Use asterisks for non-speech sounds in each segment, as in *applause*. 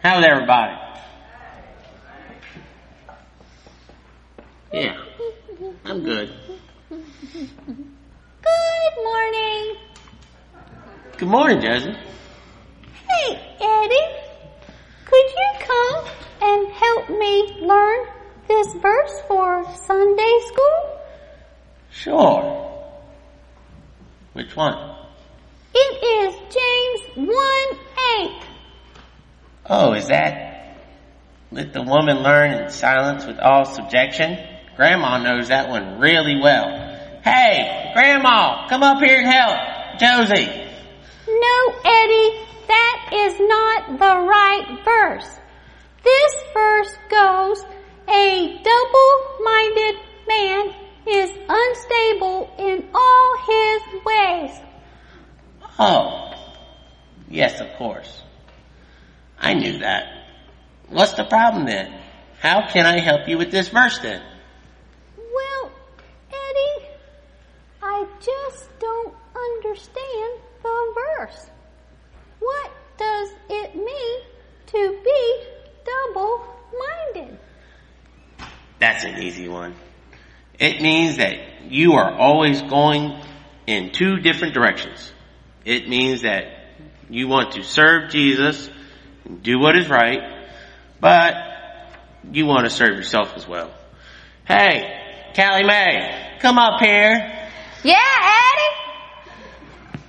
How's everybody? Yeah, I'm good. Good morning. Good morning, Josie. Hey, Eddie. Could you come and help me learn this verse for Sunday school? Sure. Which one? It is James 1 8. Oh, is that let the woman learn in silence with all subjection? Grandma knows that one really well. Hey, Grandma, come up here and help. Josie. No, Eddie, that is not the right verse. This verse goes, a double-minded man is unstable in all his ways. Oh. Yes, of course. I knew that. What's the problem then? How can I help you with this verse then? Well, Eddie, I just don't understand the verse. What does it mean to be double-minded? That's an easy one. It means that you are always going in two different directions. It means that you want to serve Jesus and do what is right, but you want to serve yourself as well. Hey, Callie Mae, come up here. Yeah, Eddie?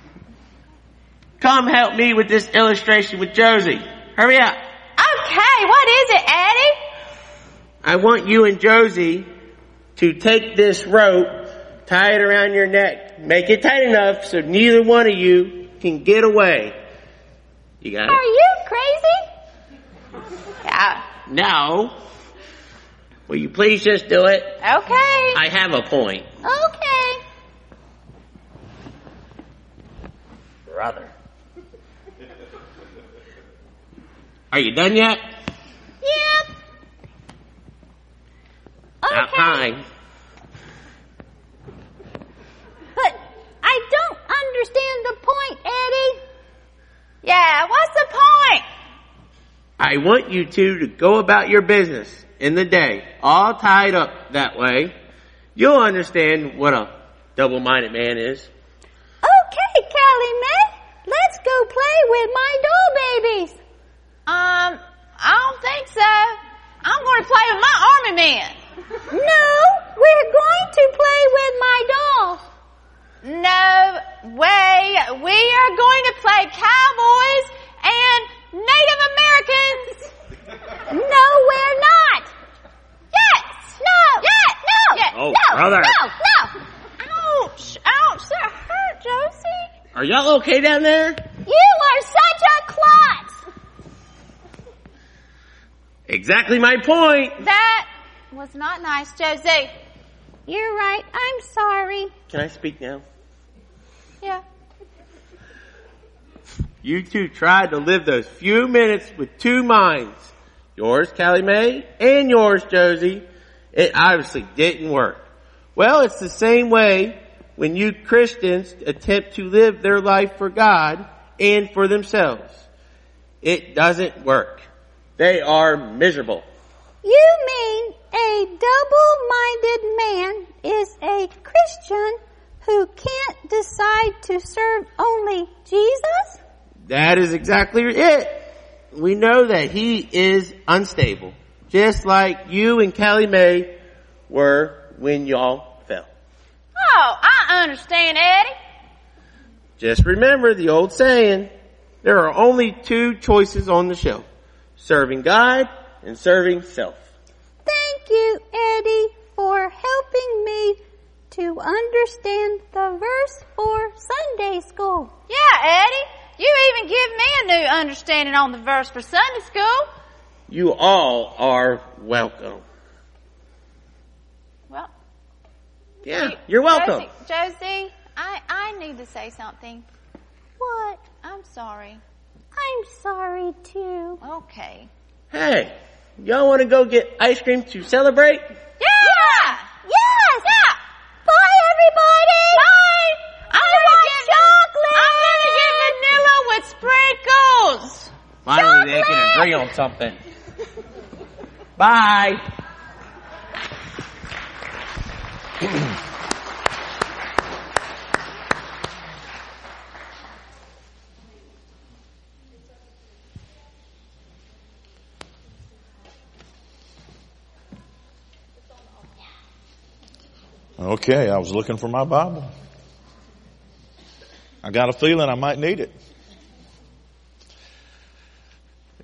Come help me with this illustration with Josie. Hurry up. Okay, what is it, Eddie? I want you and Josie to take this rope, tie it around your neck, make it tight enough so neither one of you can get away. You got Are it? you crazy? Yeah. No. Will you please just do it? Okay. I have a point. Okay. Brother. Are you done yet? Yep. Not Okay. fine. But I don't understand the point, Eddie. Yeah, what's the point? I want you two to go about your business in the day, all tied up that way. You'll understand what a double-minded man is. Okay, Callie Mae, let's go play with my doll babies. Um, I don't think so. I'm going to play with my army man. No, we're going to play with my dolls. No way. We are going to play cowboys and Native Americans. *laughs* No, we're not. Yes. No. Yeah. No. Yeah. Oh, no. brother. No. No. Ouch. Ouch. That hurt, Josie. Are y'all okay down there? You are such a klutz. Exactly my point. That was not nice, Josie. You're right. I'm sorry. Can I speak now? Yeah. You two tried to live those few minutes with two minds. Yours, Callie Mae, and yours, Josie. It obviously didn't work. Well, it's the same way when you Christians attempt to live their life for God and for themselves. It doesn't work. They are miserable. You mean a double-minded man is a Christian who can't decide to serve only Jesus? That is exactly it. We know that he is unstable, just like you and Callie Mae were when y'all fell. Oh, I understand, Eddie. Just remember the old saying, there are only two choices on the show. Serving God and serving self. Thank you, Eddie, for helping me to understand the verse for Sunday school. Yeah, Eddie. You even give me a new understanding on the verse for Sunday school. You all are welcome. Well, Yeah, you're welcome. Josie, Josie, I, I need to say something. What? I'm sorry. I'm sorry too. Okay. Hey, y'all want to go get ice cream to celebrate? Yeah! Yes! Yeah! Bye, everybody! Bye! I'm I gonna want get I'm gonna get vanilla with sprinkles! Finally, they can agree agree on something. Bye. *clears throat* Okay, I was looking for my Bible. I got a feeling I might need it.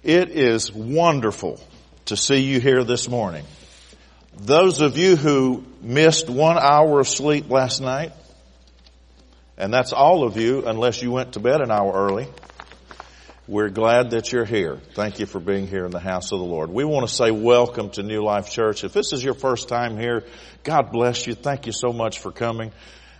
It is wonderful to see you here this morning. Those of you who missed one hour of sleep last night, and that's all of you unless you went to bed an hour early, we're glad that you're here. Thank you for being here in the house of the Lord. We want to say welcome to New Life Church. If this is your first time here, God bless you. Thank you so much for coming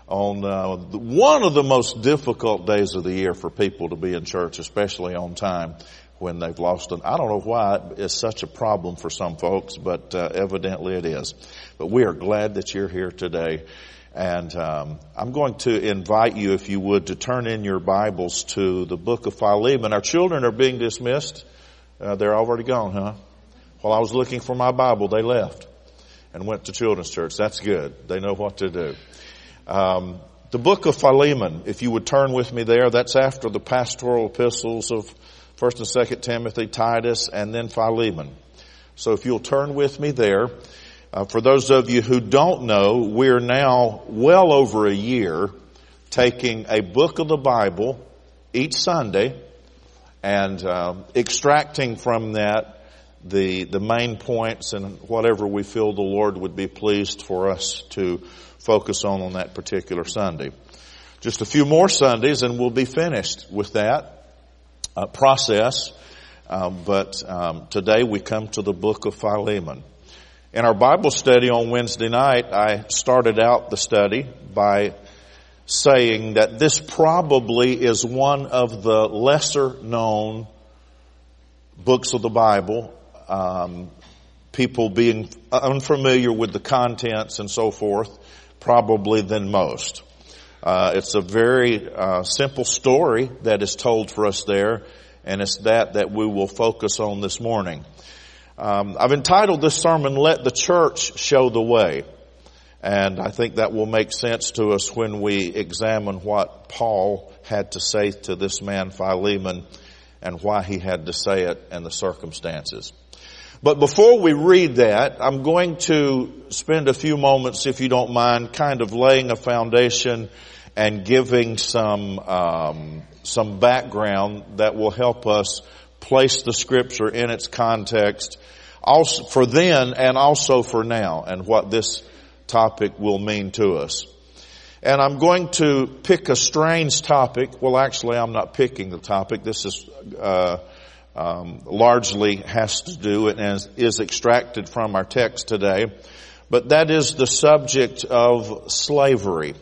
on uh, one of the most difficult days of the year for people to be in church, especially on time when they've lost an, I don't know why it's such a problem for some folks, but uh, evidently it is. But we are glad that you're here today. And um, I'm going to invite you, if you would, to turn in your Bibles to the book of Philemon. Our children are being dismissed. Uh, they're already gone, huh? While I was looking for my Bible, they left and went to children's church. That's good. They know what to do. Um, the book of Philemon, if you would turn with me there, that's after the pastoral epistles of First and Second Timothy, Titus, and then Philemon. So if you'll turn with me there, uh, for those of you who don't know, we're now well over a year taking a book of the Bible each Sunday and uh, extracting from that the the main points and whatever we feel the Lord would be pleased for us to focus on on that particular Sunday. Just a few more Sundays and we'll be finished with that uh, process. Um, but um, today we come to the book of Philemon. In our Bible study on Wednesday night, I started out the study by saying that this probably is one of the lesser known books of the Bible. Um, people being unfamiliar with the contents and so forth, probably than most. Uh, it's a very uh, simple story that is told for us there, and it's that that we will focus on this morning. Um, I've entitled this sermon, Let the Church Show the Way. And I think that will make sense to us when we examine what Paul had to say to this man Philemon and why he had to say it and the circumstances. But before we read that, I'm going to spend a few moments, if you don't mind, kind of laying a foundation and giving some um, some background that will help us place the scripture in its context, also for then and also for now, and what this topic will mean to us. And I'm going to pick a strange topic. Well, actually, I'm not picking the topic. This is uh, um, largely has to do and is, is extracted from our text today, but that is the subject of slavery.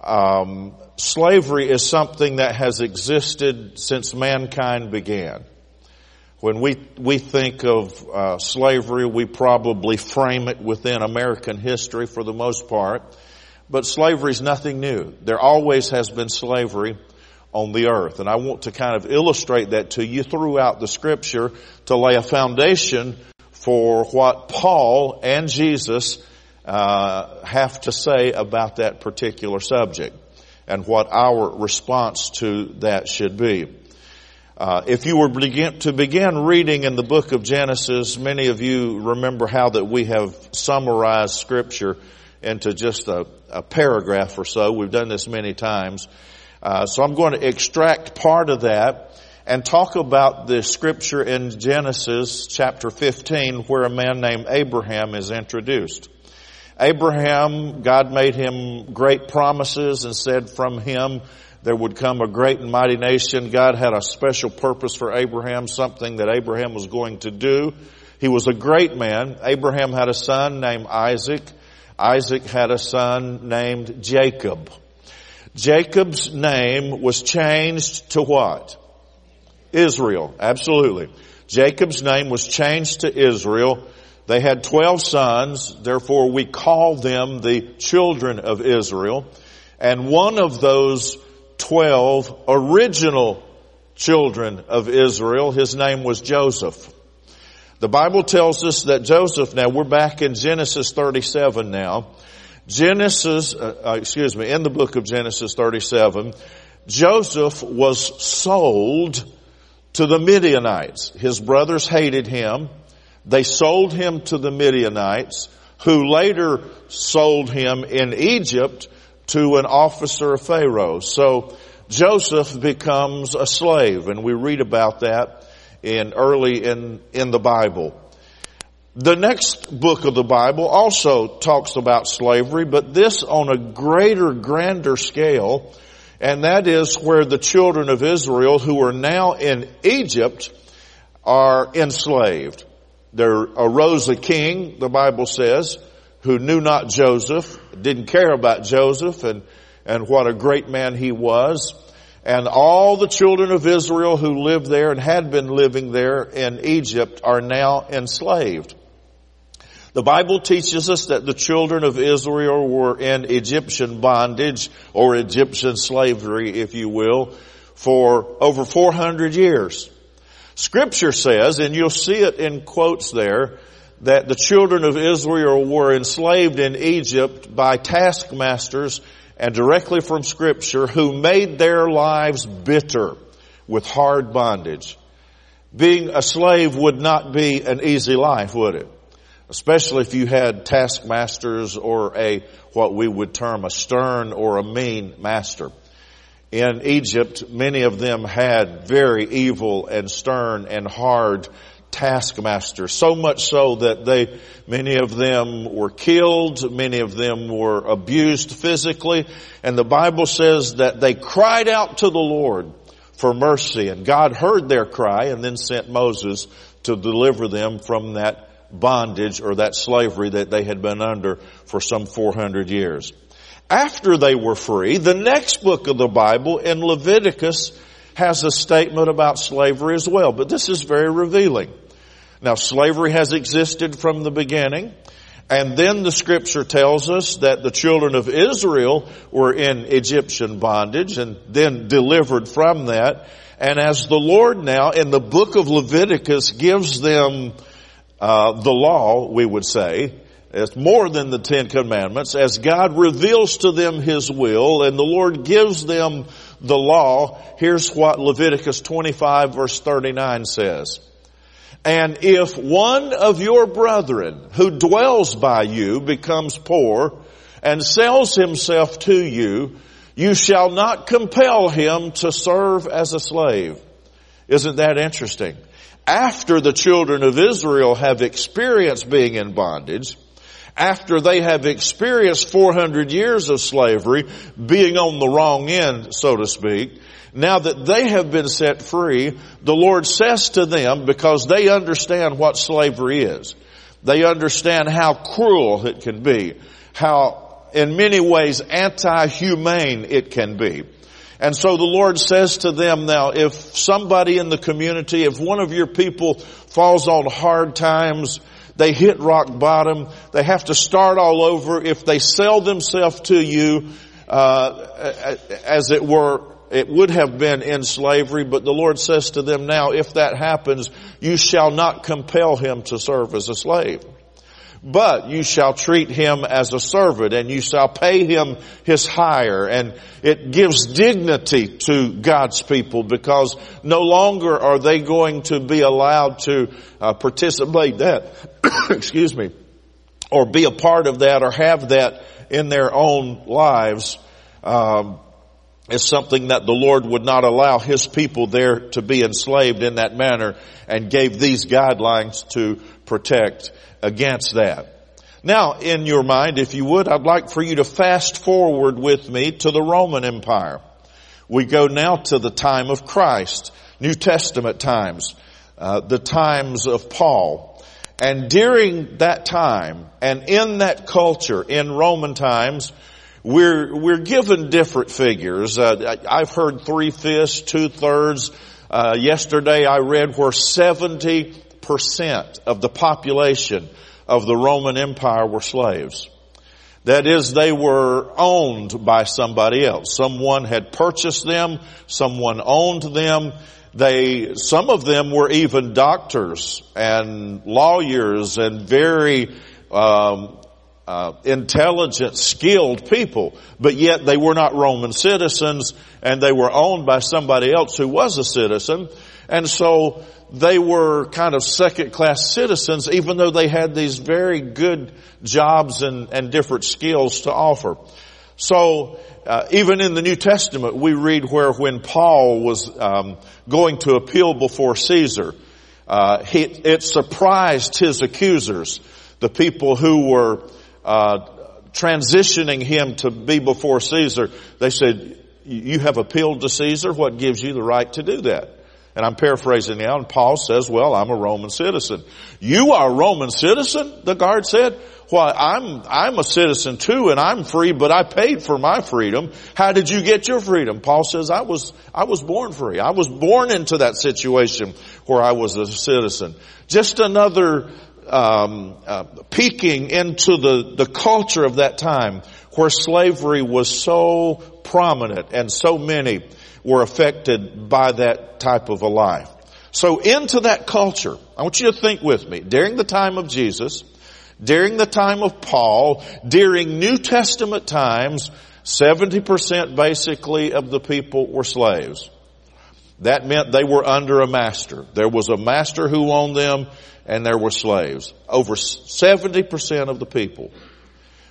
Um, slavery is something that has existed since mankind began. When we we think of uh, slavery, we probably frame it within American history for the most part. But slavery is nothing new. There always has been slavery on the earth, and I want to kind of illustrate that to you throughout the Scripture to lay a foundation for what Paul and Jesus uh, have to say about that particular subject and what our response to that should be. Uh, if you were begin, to begin reading in the book of Genesis, many of you remember how that we have summarized scripture into just a, a paragraph or so. We've done this many times. Uh, so I'm going to extract part of that and talk about the scripture in Genesis chapter 15 where a man named Abraham is introduced. Abraham, God made him great promises and said from him there would come a great and mighty nation. God had a special purpose for Abraham, something that Abraham was going to do. He was a great man. Abraham had a son named Isaac. Isaac had a son named Jacob. Jacob's name was changed to what? Israel. Absolutely. Jacob's name was changed to Israel they had 12 sons, therefore we call them the children of Israel. And one of those 12 original children of Israel. His name was Joseph. The Bible tells us that Joseph, now we're back in Genesis 37 now. Genesis, uh, uh, excuse me, in the book of Genesis 37, Joseph was sold to the Midianites. His brothers hated him. They sold him to the Midianites, who later sold him in Egypt to an officer of Pharaoh. So Joseph becomes a slave, and we read about that in early in, in the Bible. The next book of the Bible also talks about slavery, but this on a greater, grander scale, and that is where the children of Israel who are now in Egypt are enslaved. There arose a king, the Bible says, who knew not Joseph, didn't care about Joseph and, and what a great man he was. And all the children of Israel who lived there and had been living there in Egypt are now enslaved. The Bible teaches us that the children of Israel were in Egyptian bondage or Egyptian slavery, if you will, for over 400 years. Scripture says, and you'll see it in quotes there, that the children of Israel were enslaved in Egypt by taskmasters and directly from scripture who made their lives bitter with hard bondage. Being a slave would not be an easy life, would it? Especially if you had taskmasters or a, what we would term a stern or a mean master. In Egypt, many of them had very evil and stern and hard taskmasters. So much so that they, many of them were killed, many of them were abused physically, and the Bible says that they cried out to the Lord for mercy, and God heard their cry and then sent Moses to deliver them from that bondage or that slavery that they had been under for some 400 years. After they were free, the next book of the Bible in Leviticus has a statement about slavery as well, but this is very revealing. Now slavery has existed from the beginning, and then the scripture tells us that the children of Israel were in Egyptian bondage and then delivered from that. And as the Lord now in the book of Leviticus gives them uh, the law, we would say, it's more than the Ten Commandments, as God reveals to them His will and the Lord gives them the law, here's what Leviticus 25 verse 39 says. And if one of your brethren who dwells by you becomes poor and sells himself to you, you shall not compel him to serve as a slave. Isn't that interesting? after the children of Israel have experienced being in bondage, after they have experienced 400 years of slavery, being on the wrong end, so to speak, now that they have been set free, the Lord says to them, because they understand what slavery is, they understand how cruel it can be, how in many ways anti-humane it can be. And so the Lord says to them now, if somebody in the community, if one of your people falls on hard times, they hit rock bottom, they have to start all over. If they sell themselves to you, uh, as it were, it would have been in slavery, but the Lord says to them now, if that happens, you shall not compel him to serve as a slave but you shall treat him as a servant and you shall pay him his hire and it gives dignity to God's people because no longer are they going to be allowed to uh, participate that, *coughs* excuse me, or be a part of that or have that in their own lives. Um, is something that the Lord would not allow His people there to be enslaved in that manner and gave these guidelines to protect against that. Now, in your mind, if you would, I'd like for you to fast forward with me to the Roman Empire. We go now to the time of Christ, New Testament times, uh, the times of Paul. And during that time, and in that culture, in Roman times, we're, we're given different figures. Uh, I've heard three fifths, two thirds. Uh, yesterday I read where 70 percent of the population of the Roman Empire were slaves. That is, they were owned by somebody else. Someone had purchased them, someone owned them, They, some of them were even doctors and lawyers and very um, uh, intelligent, skilled people, but yet they were not Roman citizens and they were owned by somebody else who was a citizen. And so they were kind of second class citizens even though they had these very good jobs and, and different skills to offer. So uh, even in the New Testament, we read where when Paul was um, going to appeal before Caesar, uh, he, it surprised his accusers, the people who were uh, transitioning him to be before Caesar. They said, "You have appealed to Caesar. What gives you the right to do that?" And I'm paraphrasing now, and Paul says, well, I'm a Roman citizen. You are a Roman citizen? The guard said. Well, I'm, I'm a citizen too and I'm free, but I paid for my freedom. How did you get your freedom? Paul says, I was, I was born free. I was born into that situation where I was a citizen. Just another, um, uh, peeking into the, the culture of that time where slavery was so prominent and so many were affected by that type of a life. So into that culture, I want you to think with me, during the time of Jesus, during the time of Paul, during New Testament times, 70% basically of the people were slaves. That meant they were under a master. There was a master who owned them and there were slaves. Over 70% of the people.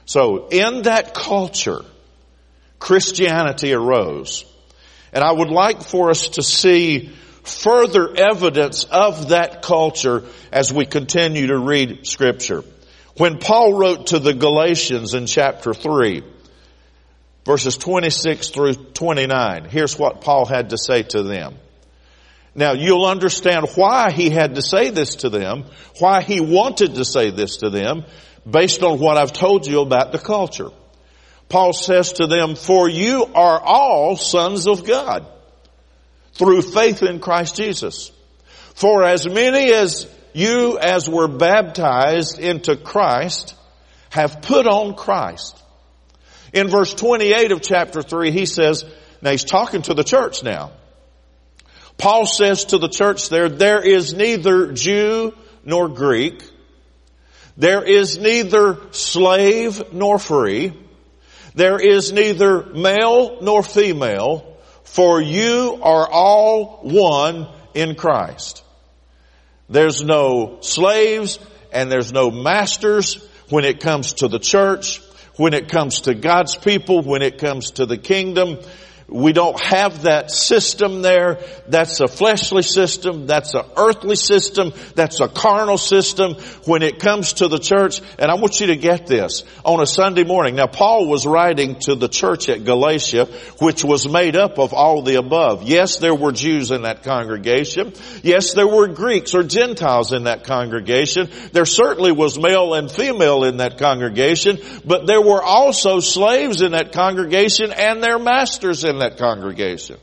So in that culture, Christianity arose. And I would like for us to see further evidence of that culture as we continue to read scripture. When Paul wrote to the Galatians in chapter 3, verses 26 through 29, here's what Paul had to say to them. Now you'll understand why he had to say this to them, why he wanted to say this to them, based on what I've told you about the culture. Paul says to them, for you are all sons of God through faith in Christ Jesus. For as many as you as were baptized into Christ have put on Christ. In verse 28 of chapter 3, he says, now he's talking to the church now. Paul says to the church there, there is neither Jew nor Greek. There is neither slave nor free. There is neither male nor female, for you are all one in Christ. There's no slaves and there's no masters when it comes to the church, when it comes to God's people, when it comes to the kingdom. We don't have that system there. That's a fleshly system. That's an earthly system. That's a carnal system when it comes to the church. And I want you to get this on a Sunday morning. Now Paul was writing to the church at Galatia, which was made up of all the above. Yes, there were Jews in that congregation. Yes, there were Greeks or Gentiles in that congregation. There certainly was male and female in that congregation, but there were also slaves in that congregation and their masters in that congregation.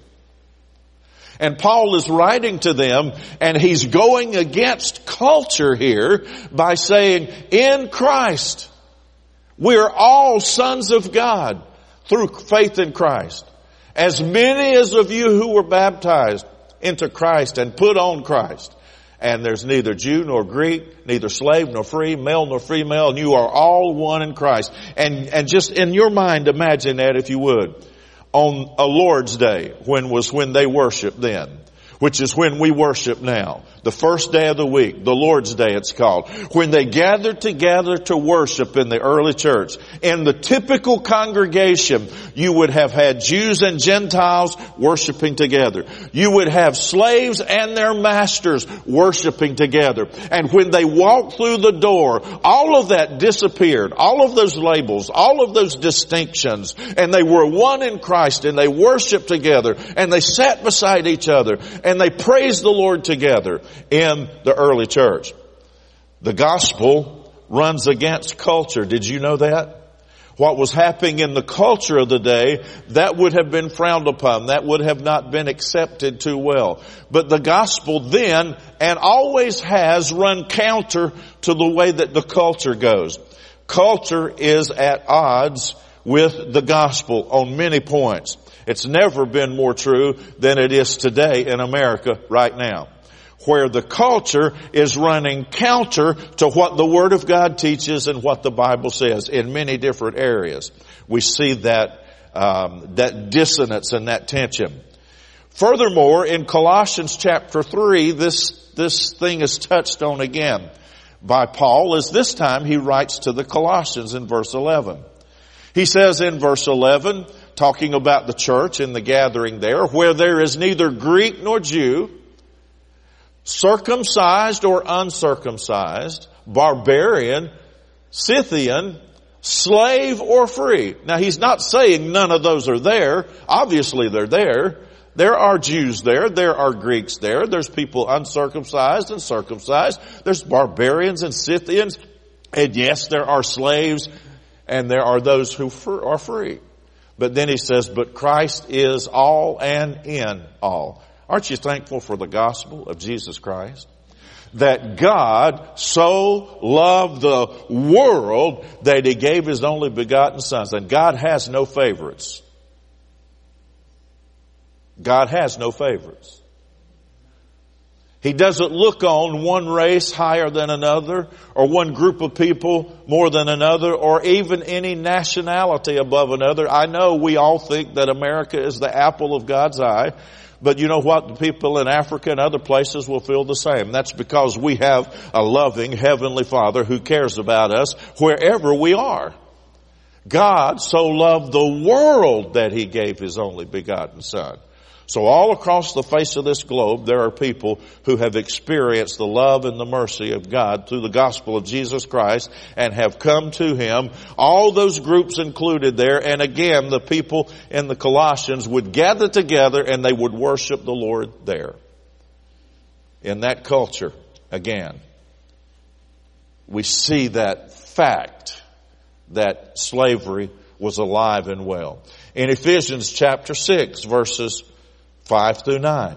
And Paul is writing to them and he's going against culture here by saying, in Christ, we're all sons of God through faith in Christ. As many as of you who were baptized into Christ and put on Christ. And there's neither Jew nor Greek, neither slave nor free, male nor female, and you are all one in Christ. And, and just in your mind imagine that if you would on a Lord's Day, when was when they worshiped then, which is when we worship now. The first day of the week, the Lord's Day it's called. When they gathered together to worship in the early church, in the typical congregation, you would have had Jews and Gentiles worshiping together. You would have slaves and their masters worshiping together. And when they walked through the door, all of that disappeared. All of those labels, all of those distinctions, and they were one in Christ and they worshiped together and they sat beside each other and they praised the Lord together in the early church. The gospel runs against culture. Did you know that? What was happening in the culture of the day, that would have been frowned upon. That would have not been accepted too well. But the gospel then, and always has, run counter to the way that the culture goes. Culture is at odds with the gospel on many points. It's never been more true than it is today in America right now. Where the culture is running counter to what the Word of God teaches and what the Bible says in many different areas. We see that, um, that dissonance and that tension. Furthermore, in Colossians chapter 3, this, this thing is touched on again by Paul as this time he writes to the Colossians in verse 11. He says in verse 11, talking about the church and the gathering there, where there is neither Greek nor Jew, circumcised or uncircumcised, barbarian, Scythian, slave or free. Now he's not saying none of those are there. Obviously they're there. There are Jews there. There are Greeks there. There's people uncircumcised and circumcised. There's barbarians and Scythians. And yes, there are slaves and there are those who are free. But then he says, but Christ is all and in all. Aren't you thankful for the gospel of Jesus Christ? That God so loved the world that he gave his only begotten sons. And God has no favorites. God has no favorites. He doesn't look on one race higher than another, or one group of people more than another, or even any nationality above another. I know we all think that America is the apple of God's eye, but you know what? The people in Africa and other places will feel the same. That's because we have a loving Heavenly Father who cares about us wherever we are. God so loved the world that He gave His only begotten Son. So all across the face of this globe, there are people who have experienced the love and the mercy of God through the gospel of Jesus Christ and have come to Him. All those groups included there. And again, the people in the Colossians would gather together and they would worship the Lord there. In that culture, again, we see that fact that slavery was alive and well. In Ephesians chapter 6 verses 5 through 9.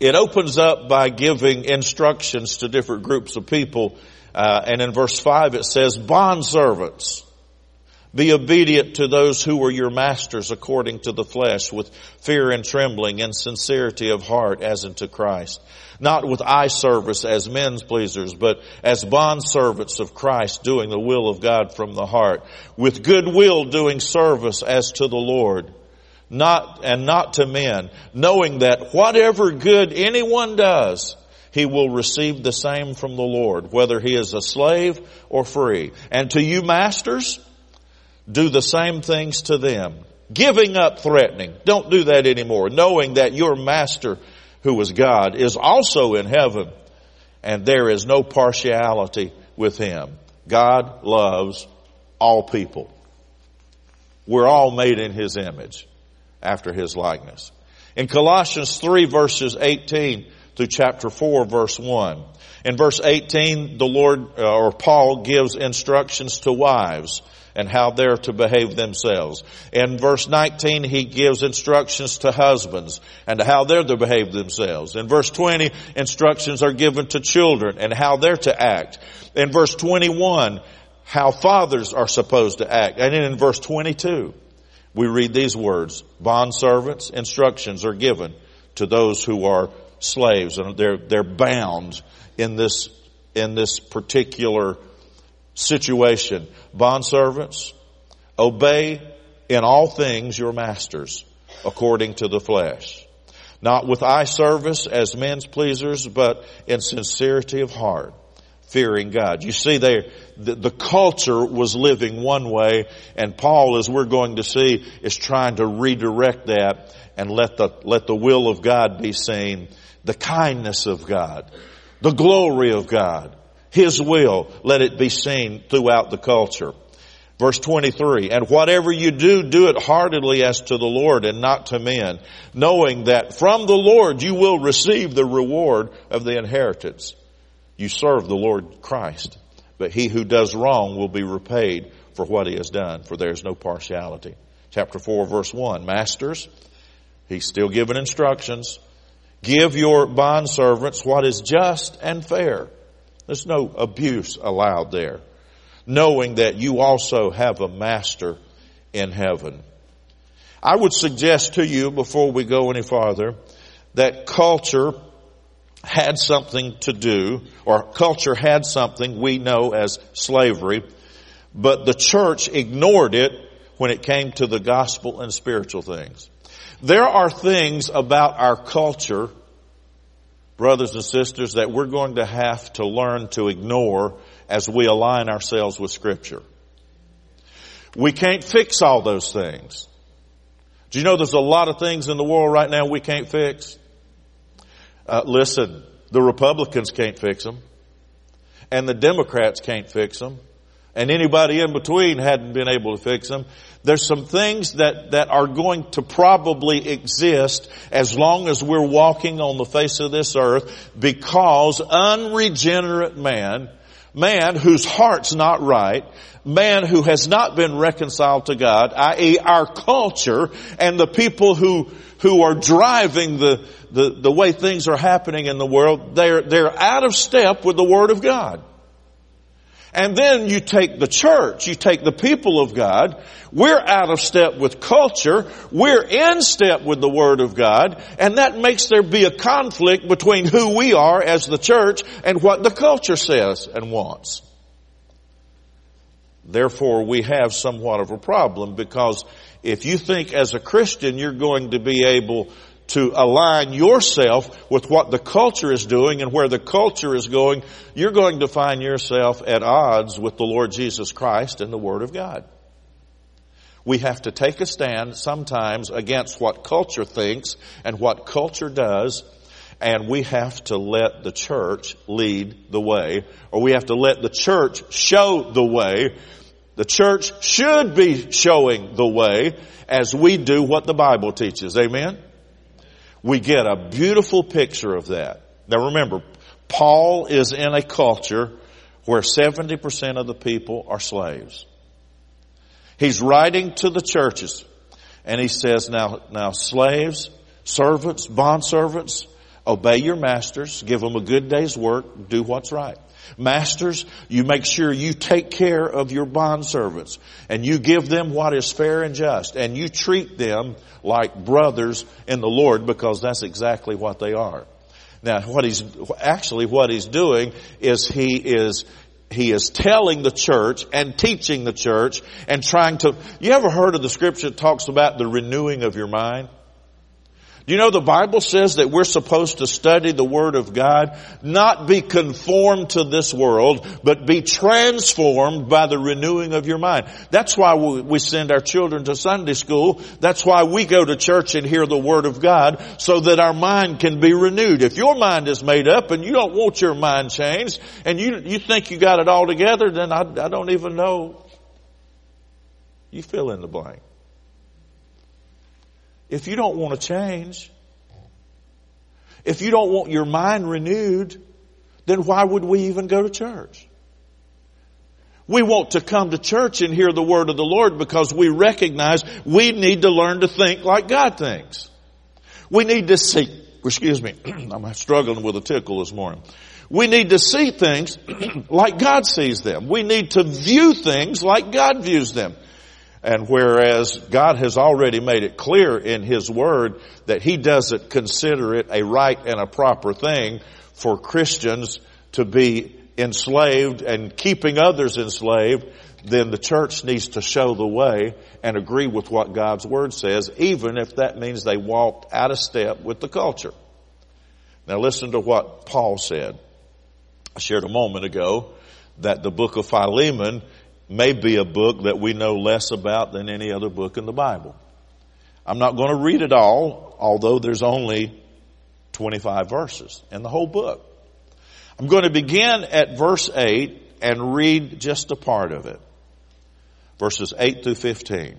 It opens up by giving instructions to different groups of people. Uh, and in verse 5 it says, Bond servants, be obedient to those who are your masters according to the flesh with fear and trembling and sincerity of heart as unto Christ. Not with eye service as men's pleasers, but as bond servants of Christ doing the will of God from the heart. With good will doing service as to the Lord not, and not to men, knowing that whatever good anyone does, he will receive the same from the Lord, whether he is a slave or free. And to you masters, do the same things to them. Giving up threatening. Don't do that anymore. Knowing that your master, who is God, is also in heaven and there is no partiality with him. God loves all people. We're all made in his image after his likeness. In Colossians 3 verses 18 through chapter 4 verse 1. In verse 18, the Lord, uh, or Paul gives instructions to wives and how they're to behave themselves. In verse 19, he gives instructions to husbands and how they're to behave themselves. In verse 20, instructions are given to children and how they're to act. In verse 21, how fathers are supposed to act. And then in verse 22, we read these words, bond servants, instructions are given to those who are slaves and they're, they're bound in this, in this particular situation. Bond servants, obey in all things your masters according to the flesh. Not with eye service as men's pleasers, but in sincerity of heart fearing God. You see there, the, the, culture was living one way and Paul, as we're going to see, is trying to redirect that and let the, let the will of God be seen, the kindness of God, the glory of God, His will, let it be seen throughout the culture. Verse 23, and whatever you do, do it heartily as to the Lord and not to men, knowing that from the Lord you will receive the reward of the inheritance. You serve the Lord Christ, but he who does wrong will be repaid for what he has done, for there is no partiality. Chapter 4 verse 1, Masters, he's still giving instructions. Give your bondservants what is just and fair. There's no abuse allowed there. Knowing that you also have a master in heaven. I would suggest to you before we go any farther that culture had something to do, or culture had something we know as slavery, but the church ignored it when it came to the gospel and spiritual things. There are things about our culture, brothers and sisters, that we're going to have to learn to ignore as we align ourselves with scripture. We can't fix all those things. Do you know there's a lot of things in the world right now we can't fix? Uh, listen, the Republicans can't fix them, and the Democrats can't fix them, and anybody in between hadn't been able to fix them. There's some things that, that are going to probably exist as long as we're walking on the face of this earth because unregenerate man, man whose heart's not right, man who has not been reconciled to God, i.e. our culture and the people who, who are driving the, the, the way things are happening in the world, they're, they're out of step with the Word of God. And then you take the church, you take the people of God, we're out of step with culture, we're in step with the Word of God, and that makes there be a conflict between who we are as the church and what the culture says and wants. Therefore, we have somewhat of a problem because if you think as a Christian you're going to be able to align yourself with what the culture is doing and where the culture is going, you're going to find yourself at odds with the Lord Jesus Christ and the Word of God. We have to take a stand sometimes against what culture thinks and what culture does and we have to let the church lead the way, or we have to let the church show the way. The church should be showing the way as we do what the Bible teaches. Amen? We get a beautiful picture of that. Now remember, Paul is in a culture where 70% of the people are slaves. He's writing to the churches and he says, now, now slaves, servants, bond servants, Obey your masters, give them a good day's work, do what's right. Masters, you make sure you take care of your bond servants and you give them what is fair and just and you treat them like brothers in the Lord because that's exactly what they are. Now what he's, actually what he's doing is he is, he is telling the church and teaching the church and trying to, you ever heard of the scripture that talks about the renewing of your mind? You know the Bible says that we're supposed to study the Word of God, not be conformed to this world, but be transformed by the renewing of your mind. That's why we send our children to Sunday school. That's why we go to church and hear the Word of God, so that our mind can be renewed. If your mind is made up and you don't want your mind changed, and you, you think you got it all together, then I, I don't even know. You fill in the blank. If you don't want to change, if you don't want your mind renewed, then why would we even go to church? We want to come to church and hear the word of the Lord because we recognize we need to learn to think like God thinks. We need to see, excuse me, *clears throat* I'm struggling with a tickle this morning. We need to see things *clears throat* like God sees them. We need to view things like God views them. And whereas God has already made it clear in His Word that He doesn't consider it a right and a proper thing for Christians to be enslaved and keeping others enslaved, then the church needs to show the way and agree with what God's Word says, even if that means they walked out of step with the culture. Now listen to what Paul said. I shared a moment ago that the book of Philemon may be a book that we know less about than any other book in the Bible. I'm not going to read it all, although there's only 25 verses in the whole book. I'm going to begin at verse 8 and read just a part of it. Verses 8 through 15.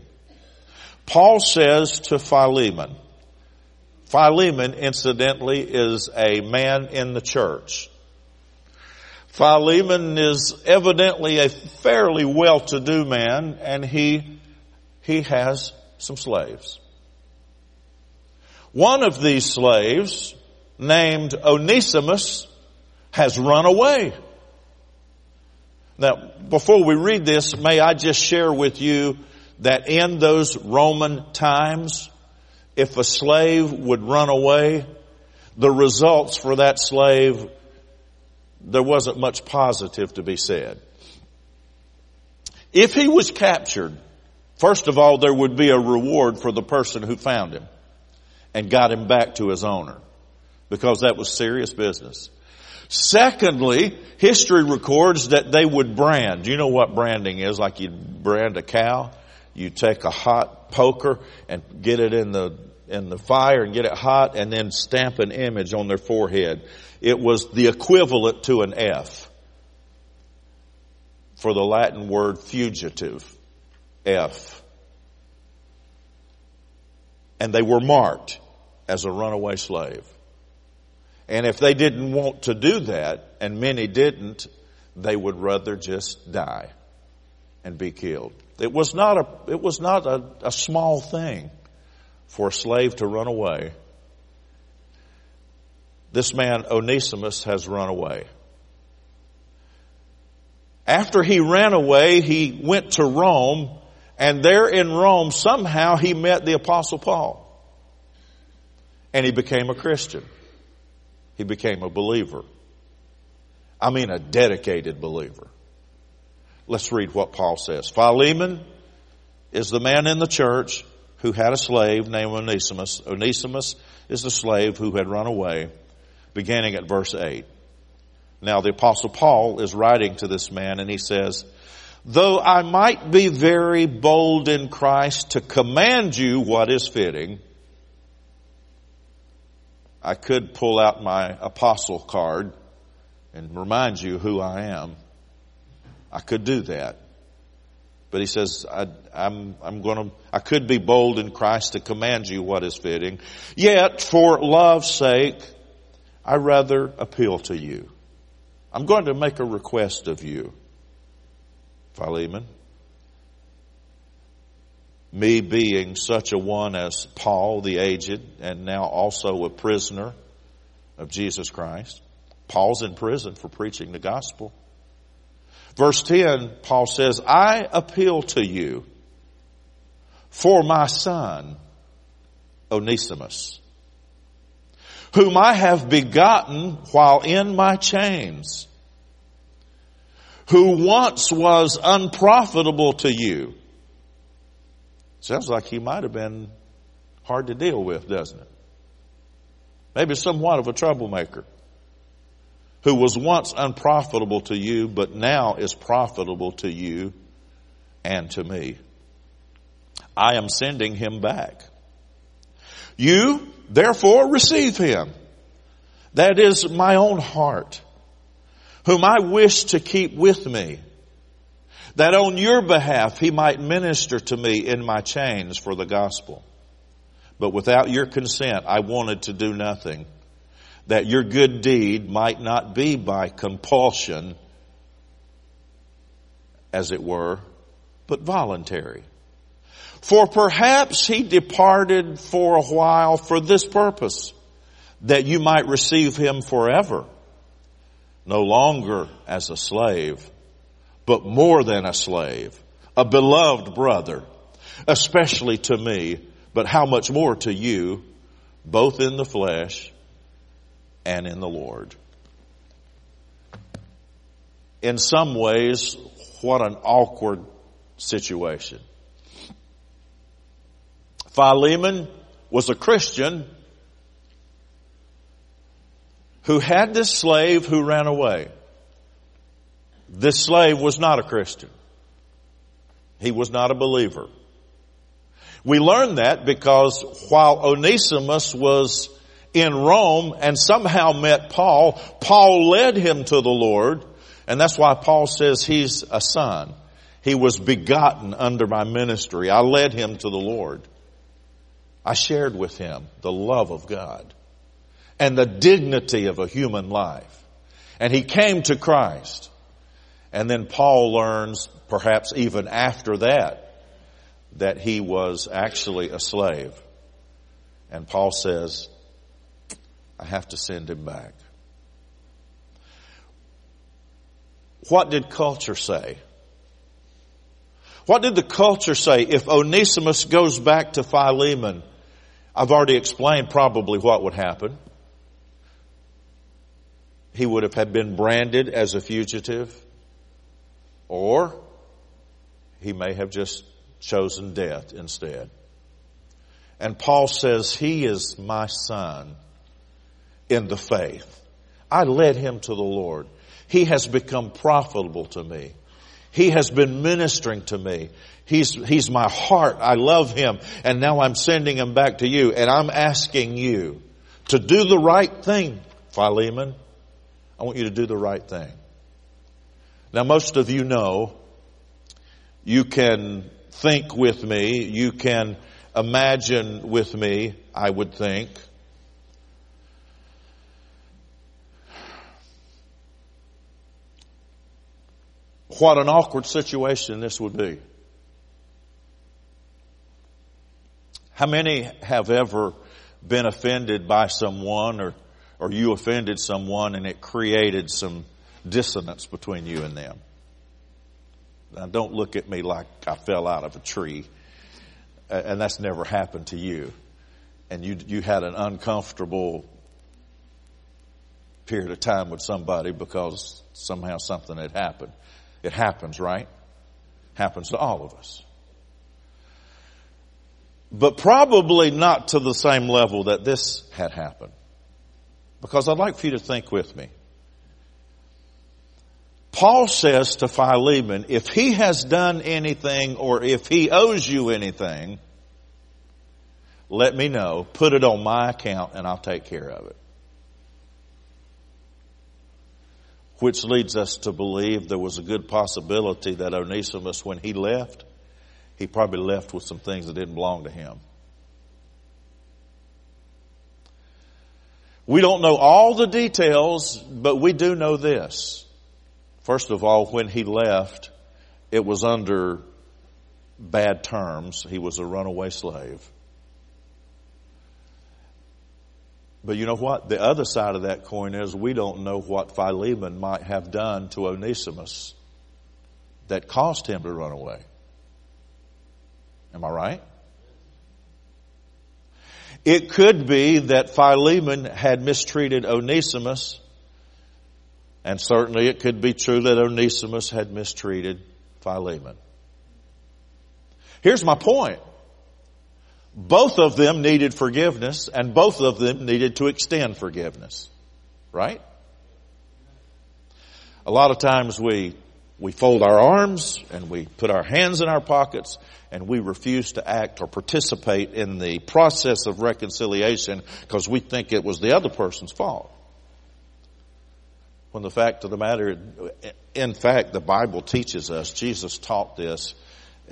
Paul says to Philemon, Philemon incidentally is a man in the church. Philemon is evidently a fairly well-to-do man and he, he has some slaves. One of these slaves, named Onesimus, has run away. Now, before we read this, may I just share with you that in those Roman times, if a slave would run away, the results for that slave, there wasn't much positive to be said. If he was captured, first of all, there would be a reward for the person who found him and got him back to his owner because that was serious business. Secondly, history records that they would brand. You know what branding is? Like you brand a cow. You take a hot poker and get it in the in the fire and get it hot and then stamp an image on their forehead. It was the equivalent to an F for the Latin word fugitive. F. And they were marked as a runaway slave. And if they didn't want to do that, and many didn't, they would rather just die and be killed. It was not a, it was not a, a small thing for a slave to run away. This man, Onesimus, has run away. After he ran away, he went to Rome, and there in Rome, somehow he met the apostle Paul. And he became a Christian. He became a believer. I mean a dedicated believer. Let's read what Paul says. Philemon is the man in the church who had a slave named Onesimus. Onesimus is the slave who had run away, beginning at verse 8. Now the apostle Paul is writing to this man and he says, though I might be very bold in Christ to command you what is fitting, I could pull out my apostle card and remind you who I am. I could do that. But he says, I, I'm, I'm gonna, I could be bold in Christ to command you what is fitting. Yet, for love's sake, I rather appeal to you. I'm going to make a request of you, Philemon me being such a one as Paul the aged and now also a prisoner of Jesus Christ. Paul's in prison for preaching the gospel. Verse 10, Paul says, I appeal to you for my son, Onesimus, whom I have begotten while in my chains, who once was unprofitable to you Sounds like he might have been hard to deal with, doesn't it? Maybe somewhat of a troublemaker who was once unprofitable to you, but now is profitable to you and to me. I am sending him back. You, therefore, receive him. That is my own heart, whom I wish to keep with me that on your behalf he might minister to me in my chains for the gospel. But without your consent, I wanted to do nothing, that your good deed might not be by compulsion, as it were, but voluntary. For perhaps he departed for a while for this purpose, that you might receive him forever, no longer as a slave, but more than a slave, a beloved brother, especially to me, but how much more to you, both in the flesh and in the Lord. In some ways, what an awkward situation. Philemon was a Christian who had this slave who ran away. This slave was not a Christian. He was not a believer. We learn that because while Onesimus was in Rome and somehow met Paul, Paul led him to the Lord, and that's why Paul says he's a son. He was begotten under my ministry. I led him to the Lord. I shared with him the love of God and the dignity of a human life. And he came to Christ. And then Paul learns, perhaps even after that, that he was actually a slave. And Paul says, I have to send him back. What did culture say? What did the culture say? If Onesimus goes back to Philemon, I've already explained probably what would happen. He would have been branded as a fugitive, or he may have just chosen death instead. And Paul says, He is my son in the faith. I led him to the Lord. He has become profitable to me. He has been ministering to me. He's, he's my heart. I love him. And now I'm sending him back to you. And I'm asking you to do the right thing, Philemon. I want you to do the right thing. Now most of you know you can think with me. You can imagine with me, I would think. What an awkward situation this would be. How many have ever been offended by someone or, or you offended someone and it created some dissonance between you and them? Now don't look at me like I fell out of a tree and that's never happened to you. And you, you had an uncomfortable period of time with somebody because somehow something had happened. It happens, right? Happens to all of us. But probably not to the same level that this had happened. Because I'd like for you to think with me. Paul says to Philemon, if he has done anything or if he owes you anything, let me know, put it on my account and I'll take care of it. Which leads us to believe there was a good possibility that Onesimus, when he left, he probably left with some things that didn't belong to him. We don't know all the details, but we do know this. First of all, when he left, it was under bad terms. He was a runaway slave. But you know what? The other side of that coin is we don't know what Philemon might have done to Onesimus that caused him to run away. Am I right? It could be that Philemon had mistreated Onesimus and certainly it could be true that Onesimus had mistreated Philemon. Here's my point. Both of them needed forgiveness and both of them needed to extend forgiveness. Right? A lot of times we, we fold our arms and we put our hands in our pockets and we refuse to act or participate in the process of reconciliation because we think it was the other person's fault. When the fact of the matter, in fact, the Bible teaches us, Jesus taught this.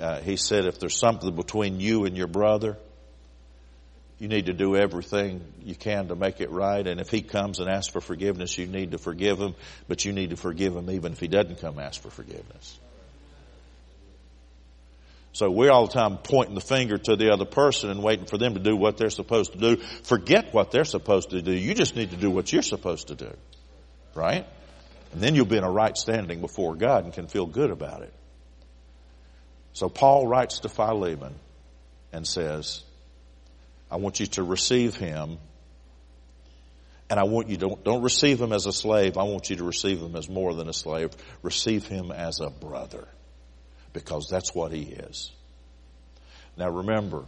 Uh, he said, if there's something between you and your brother, you need to do everything you can to make it right. And if he comes and asks for forgiveness, you need to forgive him, but you need to forgive him even if he doesn't come ask for forgiveness. So we're all the time pointing the finger to the other person and waiting for them to do what they're supposed to do. Forget what they're supposed to do. You just need to do what you're supposed to do. Right? And then you'll be in a right standing before God and can feel good about it. So Paul writes to Philemon and says, I want you to receive him and I want you don't, don't receive him as a slave. I want you to receive him as more than a slave. Receive him as a brother because that's what he is. Now remember,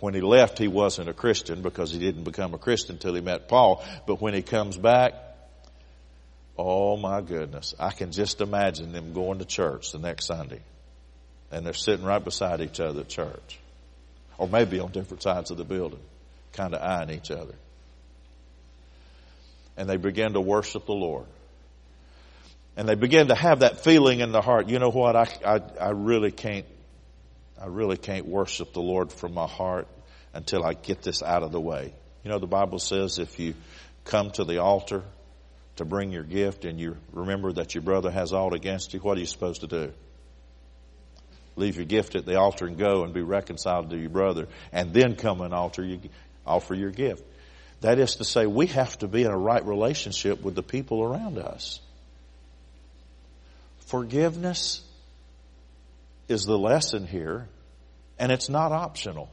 when he left, he wasn't a Christian because he didn't become a Christian until he met Paul. But when he comes back, Oh my goodness. I can just imagine them going to church the next Sunday. And they're sitting right beside each other at church. Or maybe on different sides of the building, kind of eyeing each other. And they begin to worship the Lord. And they begin to have that feeling in the heart, you know what, I, I, I really can't, I really can't worship the Lord from my heart until I get this out of the way. You know, the Bible says if you come to the altar to bring your gift and you remember that your brother has aught against you, what are you supposed to do? Leave your gift at the altar and go and be reconciled to your brother and then come and alter you, offer your gift. That is to say, we have to be in a right relationship with the people around us. Forgiveness is the lesson here, and it's not optional.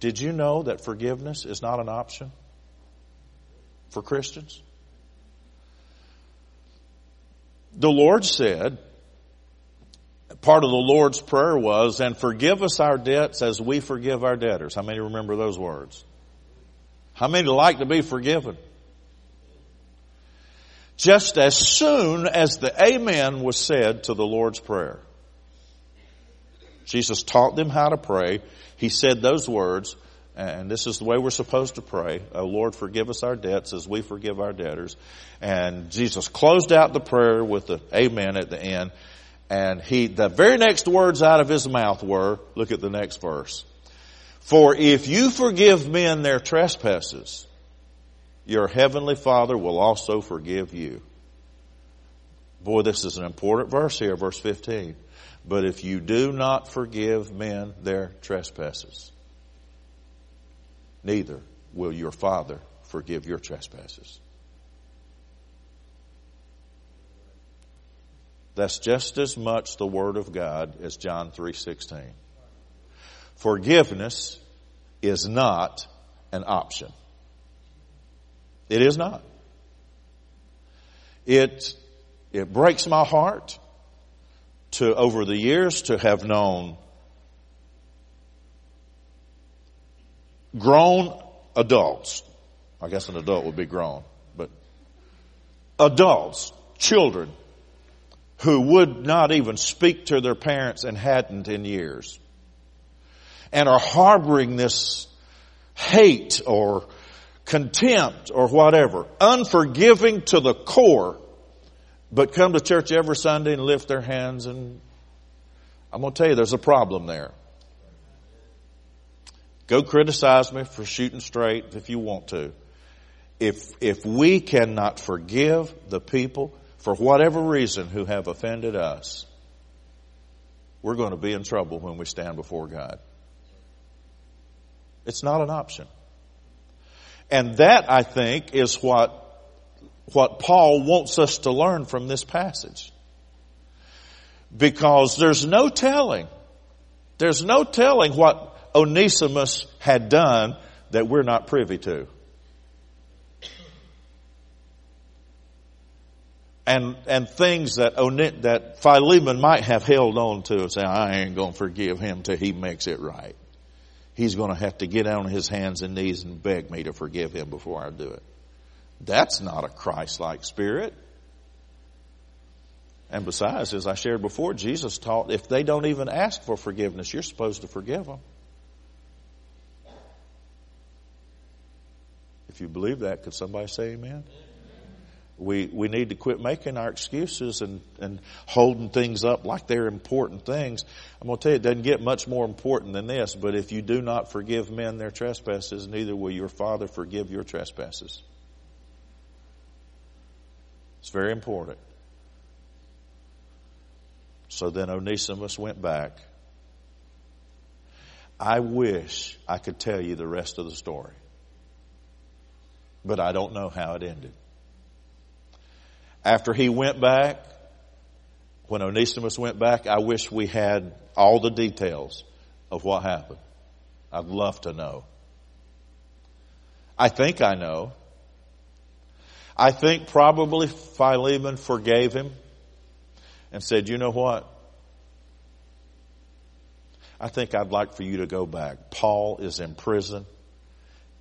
Did you know that forgiveness is not an option for Christians? The Lord said, part of the Lord's prayer was, and forgive us our debts as we forgive our debtors. How many remember those words? How many like to be forgiven? Just as soon as the Amen was said to the Lord's Prayer, Jesus taught them how to pray. He said those words, and this is the way we're supposed to pray. Oh Lord, forgive us our debts as we forgive our debtors. And Jesus closed out the prayer with the amen at the end. And he, the very next words out of his mouth were, look at the next verse. For if you forgive men their trespasses, your heavenly Father will also forgive you. Boy, this is an important verse here, verse 15. But if you do not forgive men their trespasses, neither will your Father forgive your trespasses. That's just as much the Word of God as John 3.16. Forgiveness is not an option. It is not. It, it breaks my heart to, over the years, to have known grown adults. I guess an adult would be grown, but adults, children, who would not even speak to their parents and hadn't in years. And are harboring this hate or contempt or whatever, unforgiving to the core, but come to church every Sunday and lift their hands and I'm going to tell you there's a problem there. Go criticize me for shooting straight if you want to. If, if we cannot forgive the people for whatever reason who have offended us, we're going to be in trouble when we stand before God. It's not an option. And that, I think, is what, what Paul wants us to learn from this passage. Because there's no telling, there's no telling what Onesimus had done that we're not privy to. And, and things that, that Philemon might have held on to and say, I ain't going to forgive him till he makes it right. He's going to have to get on his hands and knees and beg me to forgive him before I do it. That's not a Christ-like spirit. And besides, as I shared before, Jesus taught if they don't even ask for forgiveness, you're supposed to forgive them. If you believe that, could somebody say amen? We, we need to quit making our excuses and, and holding things up like they're important things. I'm going to tell you, it doesn't get much more important than this, but if you do not forgive men their trespasses, neither will your Father forgive your trespasses. It's very important. So then Onesimus went back. I wish I could tell you the rest of the story but I don't know how it ended. After he went back, when Onesimus went back, I wish we had all the details of what happened. I'd love to know. I think I know. I think probably Philemon forgave him and said, you know what? I think I'd like for you to go back. Paul is in prison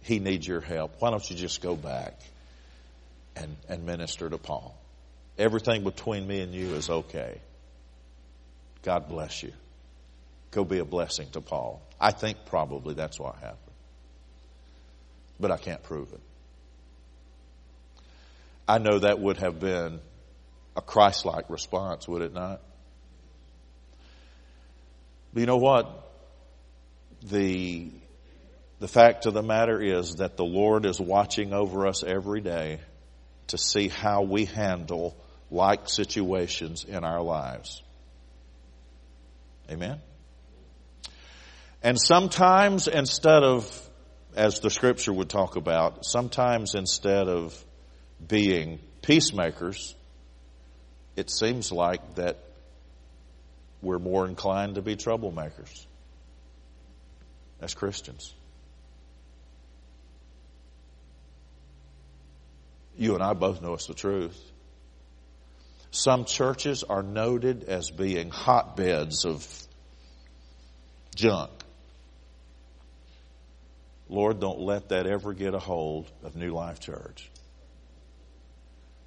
he needs your help. Why don't you just go back and, and minister to Paul? Everything between me and you is okay. God bless you. Go be a blessing to Paul. I think probably that's what happened. But I can't prove it. I know that would have been a Christ like response, would it not? But you know what? The the fact of the matter is that the Lord is watching over us every day to see how we handle like situations in our lives. Amen? And sometimes instead of, as the scripture would talk about, sometimes instead of being peacemakers, it seems like that we're more inclined to be troublemakers as Christians. You and I both know it's the truth. Some churches are noted as being hotbeds of junk. Lord, don't let that ever get a hold of New Life Church.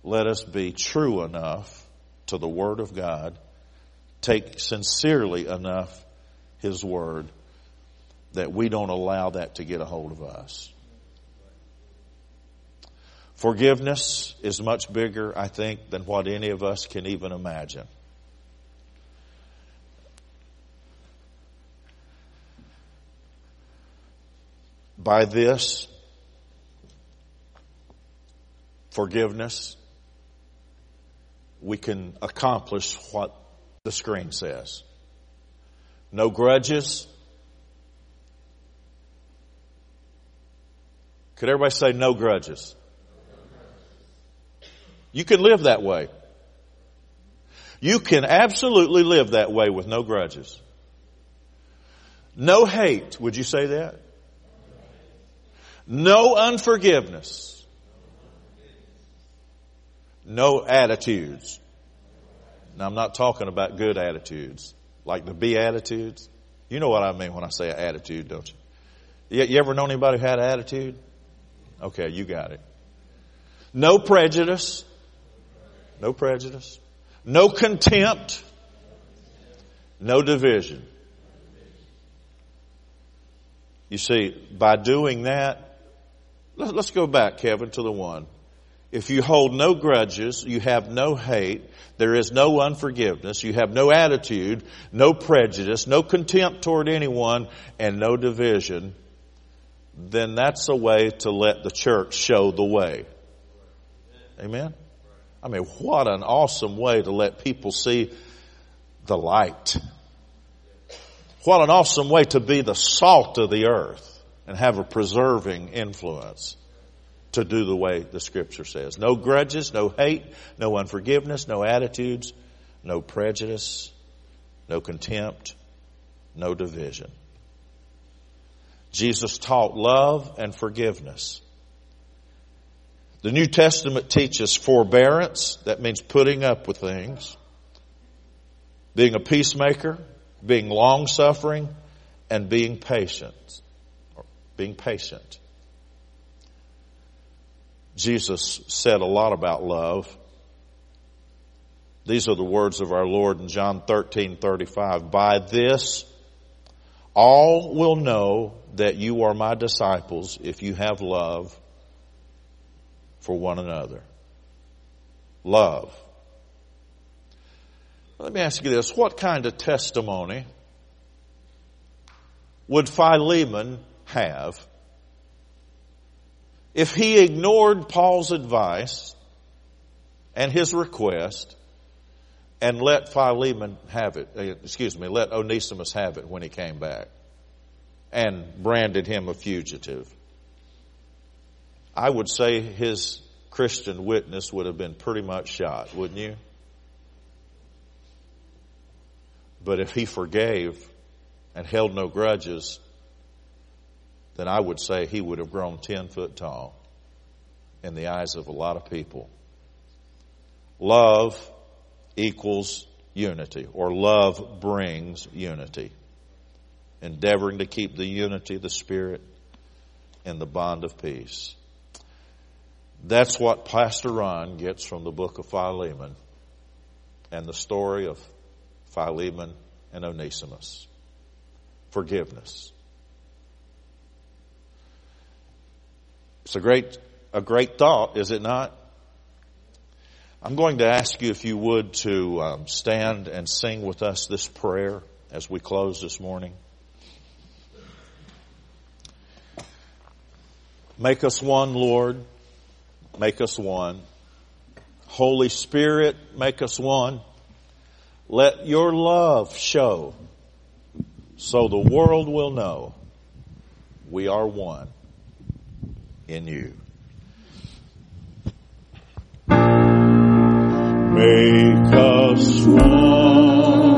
Let us be true enough to the Word of God, take sincerely enough His Word, that we don't allow that to get a hold of us. Forgiveness is much bigger, I think, than what any of us can even imagine. By this, forgiveness, we can accomplish what the screen says. No grudges. Could everybody say no grudges? You can live that way. You can absolutely live that way with no grudges. No hate. Would you say that? No unforgiveness. No attitudes. Now I'm not talking about good attitudes, like the Beatitudes. You know what I mean when I say attitude, don't you? You, you ever known anybody who had an attitude? Okay, you got it. No prejudice. No prejudice. No contempt. No division. You see, by doing that, let's go back, Kevin, to the one. If you hold no grudges, you have no hate, there is no unforgiveness, you have no attitude, no prejudice, no contempt toward anyone, and no division, then that's a way to let the church show the way. Amen? I mean, what an awesome way to let people see the light. What an awesome way to be the salt of the earth and have a preserving influence to do the way the scripture says. No grudges, no hate, no unforgiveness, no attitudes, no prejudice, no contempt, no division. Jesus taught love and forgiveness. The New Testament teaches forbearance. That means putting up with things. Being a peacemaker, being long suffering, and being patient. Being patient. Jesus said a lot about love. These are the words of our Lord in John 13, 35. By this, all will know that you are my disciples if you have love for one another. Love. Let me ask you this. What kind of testimony would Philemon have if he ignored Paul's advice and his request and let Philemon have it, uh, excuse me, let Onesimus have it when he came back and branded him a fugitive? I would say his Christian witness would have been pretty much shot, wouldn't you? But if he forgave and held no grudges, then I would say he would have grown 10 foot tall in the eyes of a lot of people. Love equals unity, or love brings unity. Endeavoring to keep the unity of the Spirit and the bond of peace. That's what Pastor Ron gets from the book of Philemon and the story of Philemon and Onesimus. Forgiveness. It's a great, a great thought, is it not? I'm going to ask you if you would to um, stand and sing with us this prayer as we close this morning. Make us one, Lord make us one. Holy Spirit, make us one. Let your love show so the world will know we are one in you. Make us one,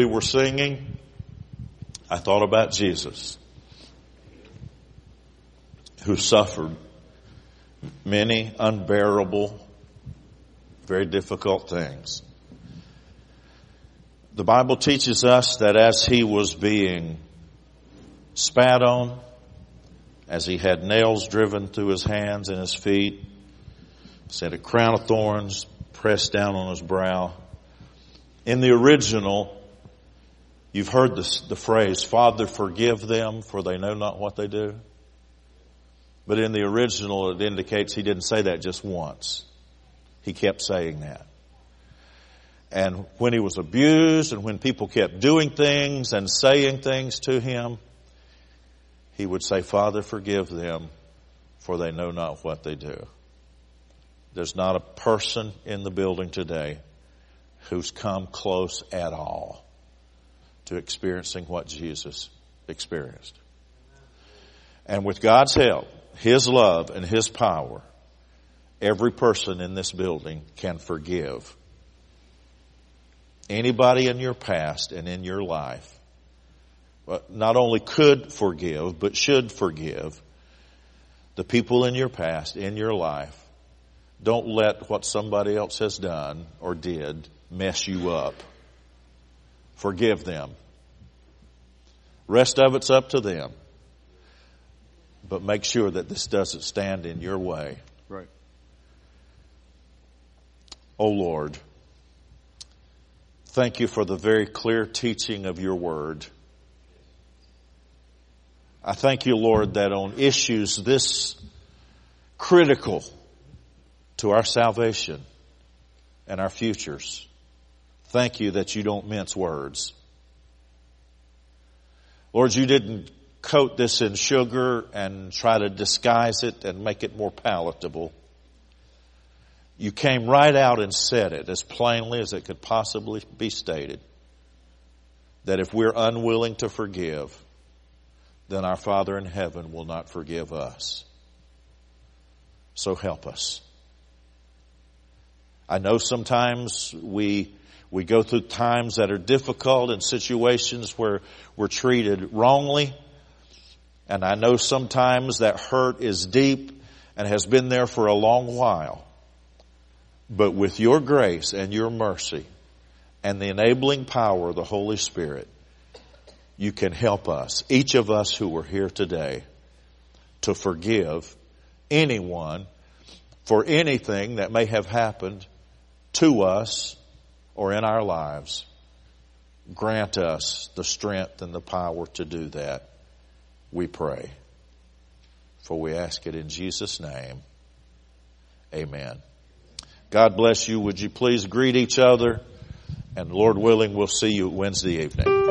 we were singing, I thought about Jesus, who suffered many unbearable, very difficult things. The Bible teaches us that as he was being spat on, as he had nails driven through his hands and his feet, said a crown of thorns pressed down on his brow. In the original, you've heard this, the phrase, Father forgive them for they know not what they do. But in the original, it indicates he didn't say that just once. He kept saying that. And when he was abused and when people kept doing things and saying things to him, he would say, Father, forgive them, for they know not what they do. There's not a person in the building today who's come close at all to experiencing what Jesus experienced. And with God's help, His love and His power, every person in this building can forgive anybody in your past and in your life not only could forgive, but should forgive the people in your past, in your life. Don't let what somebody else has done or did mess you up. Forgive them. Rest of it's up to them. But make sure that this doesn't stand in your way. Right. Oh Lord, thank you for the very clear teaching of your word. I thank you, Lord, that on issues this critical to our salvation and our futures, thank you that you don't mince words. Lord, you didn't coat this in sugar and try to disguise it and make it more palatable. You came right out and said it as plainly as it could possibly be stated. That if we're unwilling to forgive, then our Father in heaven will not forgive us. So help us. I know sometimes we, we go through times that are difficult and situations where we're treated wrongly. And I know sometimes that hurt is deep and has been there for a long while. But with your grace and your mercy and the enabling power of the Holy Spirit, you can help us, each of us who are here today, to forgive anyone for anything that may have happened to us or in our lives. Grant us the strength and the power to do that, we pray. For we ask it in Jesus' name. Amen. God bless you. Would you please greet each other? And Lord willing, we'll see you Wednesday evening.